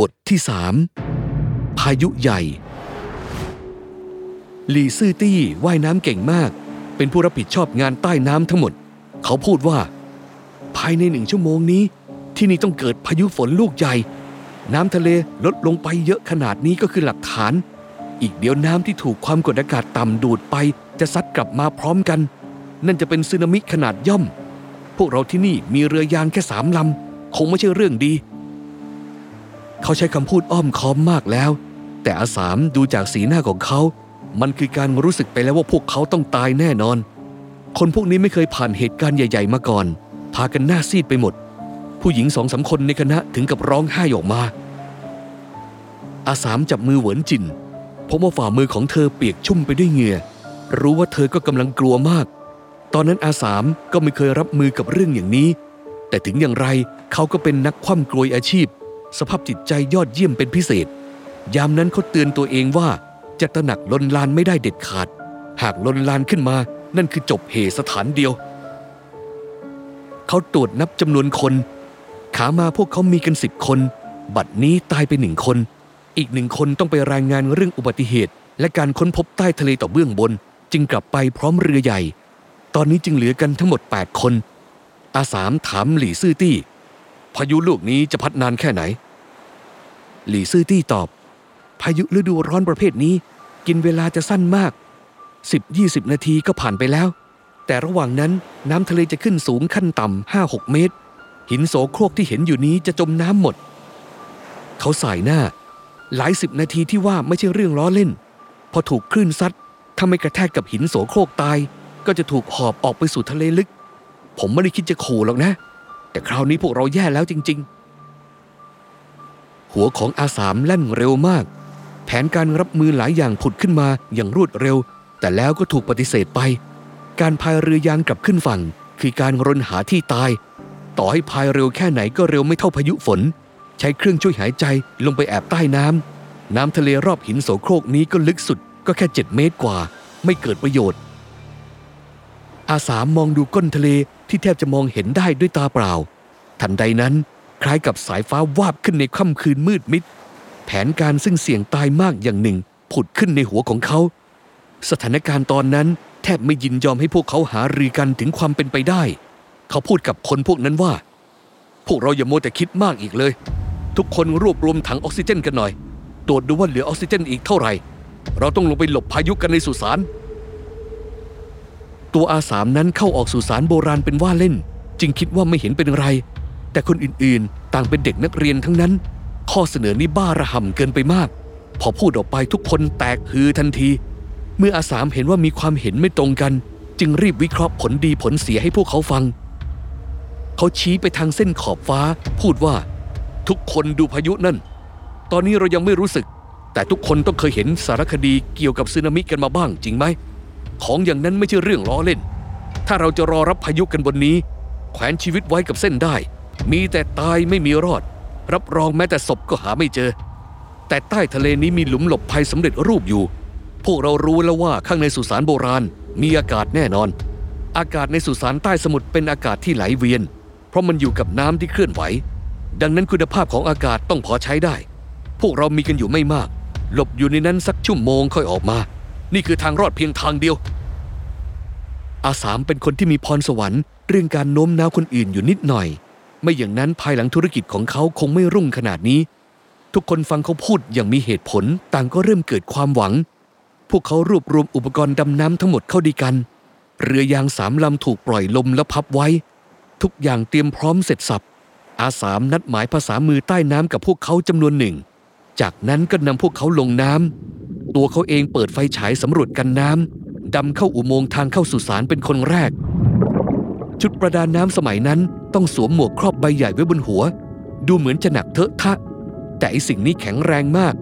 บทที่สามพายุใหญ่หลีซื่อตี้ว่ายน้ำเก่งมาก เป็นผู้รับผิดชอบงานใต้น้ำทั้งหมด เขาพูดว่า ภายในหนึ่งชั่วโมงนี้ ที่นี่ต้องเกิดพายุฝนลูกใหญ่ น้ำทะเลลดลงไปเยอะขนาดนี้ก็คือหลักฐาน อีกเดี๋ยวน้ำที่ถูกความกดอากาศต่ำดูดไป จะซัดกลับมาพร้อมกัน นั่นจะเป็นสึนามิขนาดย่อม พวกเราที่นี่มีเรือยางแค่สามลำคงไม่ใช่เรื่องดี เขาใช้คำพูดอ้อมค้อมมากแล้ว แต่อาสามดูจากสีหน้าของเขา มันคือการรู้สึกไปแล้วว่าพวกเขาต้องตายแน่นอน คนพวกนี้ไม่เคยผ่านเหตุการณ์ใหญ่ ๆ มาก่อน พากันหน้าซีดไปหมด ผู้หญิงสองสาคนในคณะถึงกับร้องไห้ออกมา อาสามจับมือเหวินจินพบว่าฝ่ามือของเธอเปียกชุ่มไปด้วยเหงื่อ รู้ว่าเธอก็กำลังกลัวมาก ตอนนั้นอาสามก็ไม่เคยรับมือกับเรื่องอย่างนี้ แต่ถึงอย่างไรเขาก็เป็นนักคว่ำกลวยอาชีพ สภาพจิตใจยอดเยี่ยมเป็นพิเศษ ยามนั้นเขาเตือนตัวเองว่าจะตระหนักลนลานไม่ได้เด็ดขาด หากลนลานขึ้นมานั่นคือจบเหสถานเดียว เขาตรวจนับจำนวนคน ขามาพวกเขามีกันสิบคน บัดนี้ตายไปหนึ่งคน อีกหนึ่งคนต้องไปรายงานเรื่องอุบัติเหตุ และการค้นพบใต้ทะเลต่อเบื้องบน จึงกลับไปพร้อมเรือใหญ่ ตอนนี้จึงเหลือกันทั้งหมด 8 คน อาสามถามหลี่ซื่อตี้ พายุลูกนี้จะพัดนานแค่ไหน หลี่ซื่อตี้ตอบ พายุฤดูร้อนประเภทนี้ กินเวลาจะสั้นมาก 10-20 นาทีก็ผ่านไปแล้ว แต่ระหว่างนั้นน้ำทะเลจะขึ้นสูงขั้นต่ำห้าหกเมตร หินโสโครกที่เห็นอยู่นี้จะจมน้ำหมด เขาสายหน้า หลายสิบนาทีที่ว่าไม่ใช่เรื่องล้อเล่น พอถูกคลื่นซัดถ้าไม่กระแทกกับหินโสโครกตาย ก็จะถูกหอบออกไปสู่ทะเลลึก ผมไม่ได้คิดจะขู่หรอกนะ แต่คราวนี้พวกเราแย่แล้วจริง ๆ หัวของอาสามแล่นเร็วมาก แผนการรับมือหลายอย่างผุดขึ้นมาอย่างรวดเร็ว แต่แล้วก็ถูกปฏิเสธไป การพายเรือยางกลับขึ้นฝั่ง คือการรนหาที่ตาย ต่อให้พายเร็วแค่ไหนก็เร็วไม่เท่าพายุฝน ใช้เครื่องช่วยหายใจลงไปแอบใต้น้ำน้ำทะเลรอบหินโสโครกนี้ก็ลึกสุดก็แค่ 7 เมตรกว่า ไม่เกิดประโยชน์ อาสามมองดูก้นทะเลที่แทบจะมองเห็นได้ด้วยตาเปล่า ทันใดนั้น คล้ายกับสายฟ้าวาบขึ้นในค่ำคืนมืดมิด แผนการซึ่งเสี่ยงตายมากอย่างหนึ่ง ผุดขึ้นในหัวของเขา สถานการณ์ตอนนั้นแทบไม่ยินยอมให้พวกเขาหารือกันถึงความเป็นไปได้ เขาพูดกับคนพวกนั้นว่า พวกเราอย่าโมแต่คิดมากอีกเลย ทุกคนรวบรวมถังออกซิเจนกันหน่อย ตรวจดูว่าเหลือออกซิเจนอีกเท่าไหร่ เราต้องลงไปหลบพายุกันในสุสาน ตัวอาสามนั้นเข้าออกสุสานโบราณเป็นว่าเล่น จึงคิดว่าไม่เห็นเป็นไร แต่คนอื่นๆ ต่างเป็นเด็กนักเรียนทั้งนั้น ข้อเสนอนี้บ้าระห่ำเกินไปมาก พอพูดออกไปทุกคนแตกฮือทันที เมื่ออาสามเห็นว่ามีความเห็นไม่ตรงกัน จึงรีบวิเคราะห์ผลดีผลเสียให้พวกเขาฟัง เขาชี้ไปทางเส้นขอบฟ้า พูดว่า ทุกคนดูพายุนั่น ตอนนี้เรายังไม่รู้สึก แต่ทุกคนต้องเคยเห็นสารคดีเกี่ยวกับสึนามิกันมาบ้างจริงไหม ของอย่างนั้นไม่ใช่เรื่องล้อเล่น ถ้าเราจะรอรับพายุกันบนนี้ แขวนชีวิตไว้กับเส้นได้ มีแต่ตายไม่มีรอด รับรองแม้แต่ศพก็หาไม่เจอ แต่ใต้ทะเลนี้มีหลุมหลบภัยสำเร็จรูปอยู่ พวกเรารู้แล้วว่าข้างในสุสานโบราณ มีอากาศแน่นอน อากาศในสุสานใต้สมุทรเป็นอากาศที่ไหลเวียน เพราะมันอยู่กับน้ำที่เคลื่อนไหว ดังนั้นคุณภาพของอากาศต้องพอใช้ได้ พวกเรามีกันอยู่ไม่มาก หลบอยู่ในนั้นสักชั่วโมงค่อยออกมา นี่คือทางรอดเพียงทางเดียว อาสามเป็นคนที่มีพรสวรรค์เรื่องการโน้มน้าวคนอื่นอยู่นิดหน่อย ไม่อย่างนั้นภายหลังธุรกิจของเขาคงไม่รุ่งขนาดนี้ ทุกคนฟังเขาพูดอย่างมีเหตุผลต่างก็เริ่มเกิดความหวัง พวกเขารวบรวมอุปกรณ์ดำน้ำทั้งหมดเข้าดีกัน เรือยางสามลำถูกปล่อยลมและพับไว้ ทุกอย่างเตรียมพร้อมเสร็จสับอาสามนัดหมายภาษามือใต้น้ำกับพวกเขาจำนวนหนึ่ง จากนั้นก็นำพวกเขาลงน้ำ ตัวเขาเองเปิดไฟฉายสำรวจกันน้ำดำเข้าอุโมงค์ทางเข้าสุสานเป็นคนแรก ชุดประดาน้ำสมัยนั้นต้องสวมหมวกครอบใบใหญ่ไว้บนหัว ดูเหมือนจะหนักเทอะทะ แต่ไอสิ่งนี้แข็งแรงมาก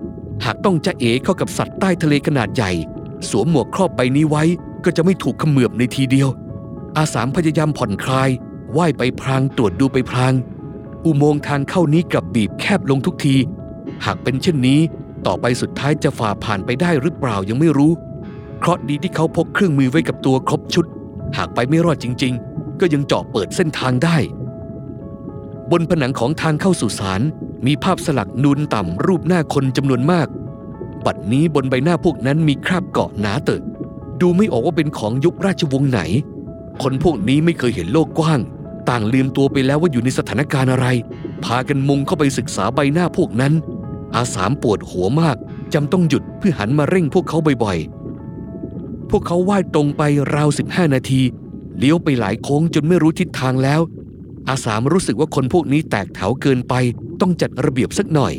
หากต้องจะเอเข้ากับสัตว์ใต้ทะเลขนาดใหญ่ สวมหมวกครอบใบนี้ไว้ก็จะไม่ถูกเขมือบในทีเดียว อาสามพยายามผ่อนคลายว่ายไปพรางตรวจดูไปพราง อุโมงค์ทางเข้านี้กลับบีบแคบลงทุกที หากเป็นเช่นนี้ ต่อไปสุดท้ายจะฝ่าผ่านไปได้หรือเปล่ายังไม่รู้ เคราะดีที่เขาพกเครื่องมือไว้กับตัวครบชุด หากไปไม่รอดจริง ๆ ก็ยังเจาะเปิดเส้นทางได้ บนผนังของทางเข้าสู่ศาลมีภาพสลักนูนต่ำรูปหน้าคนจำนวนมาก บัดนี้บนใบหน้าพวกนั้นมีคราบเกาะหนาเตอะดูไม่ออกว่าเป็นของยุคราชวงศ์ไหน คนพวกนี้ไม่เคยเห็นโลกกว้าง ต่างลืมตัวไปแล้วว่าอยู่ในสถานการณ์อะไร พากันมุงเข้าไปศึกษาใบหน้าพวกนั้น อาสามปวดหัวมากจำต้องหยุดเพื่อหันมาเร่งพวกเขาบ่อยๆ พวกเขาว่ายตรงไปราว 15 นาที เลี้ยวไปหลายโค้งจนไม่รู้ทิศทางแล้ว อาสามรู้สึกว่าคนพวกนี้แตกแถวเกินไป ต้องจัดระเบียบสักหน่อย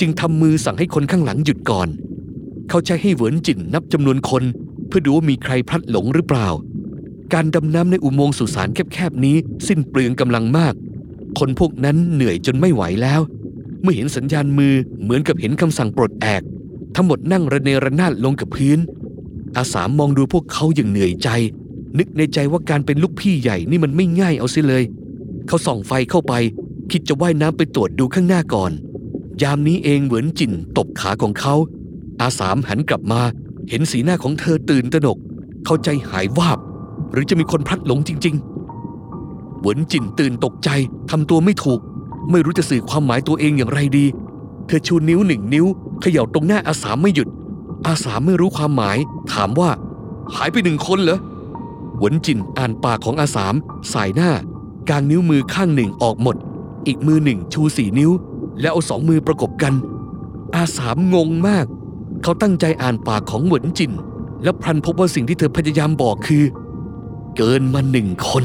จึงทำมือสั่งให้คนข้างหลังหยุดก่อน เขาใช้ให้เหวินจินนับจำนวนคน เพื่อดูว่ามีใครพลัดหลงหรือเปล่า การดำน้ำในอุโมงค์สุสานแคบๆนี้ สิ้นเปลืองกำลังมาก คนพวกนั้นเหนื่อยจนไม่ไหวแล้ว เมื่อเห็นสัญญาณมือเหมือนกับเห็นคำสั่งปลดแอก ทั้งหมดนั่งระเนระนาดลงกับพื้น อาสามมองดูพวกเขาอย่างเหนื่อยใจ นึกในใจว่าการเป็นลูกพี่ใหญ่นี่มันไม่ง่ายเอาเสียเลย เขาส่องไฟเข้าไป คิดจะว่ายน้ำไปตรวจดูข้างหน้าก่อน ยามนี้เองเหมือนจิ่นตบขาของเขา อาสามหันกลับมา เห็นสีหน้าของเธอตื่นตระหนก เข้าใจหายวาบ หรือจะมีคนพลัดหลงจริง ๆ เหวินจินตื่นตกใจทำตัวไม่ถูก ไม่รู้จะสื่อความหมายตัวเองอย่างไรดี เธอชูนิ้วหนึ่งนิ้วเขย่าตรงหน้าอาสามไม่หยุด อาสามไม่รู้ความหมาย ถามว่า หายไปหนึ่งคนเหรอหวนจินอ่านปากของอาสามสายหน้ากางนิ้วมือข้างหนึ่งออกหมด อีกมือหนึ่งชูสี่นิ้ว แล้วเอาสองมือประกบกัน อาสามงงมาก เขาตั้งใจอ่านปากของหวนจิน แล้วพลันพบว่าสิ่งที่เธอพยายามบอกคือ เกินมาหนึ่งคน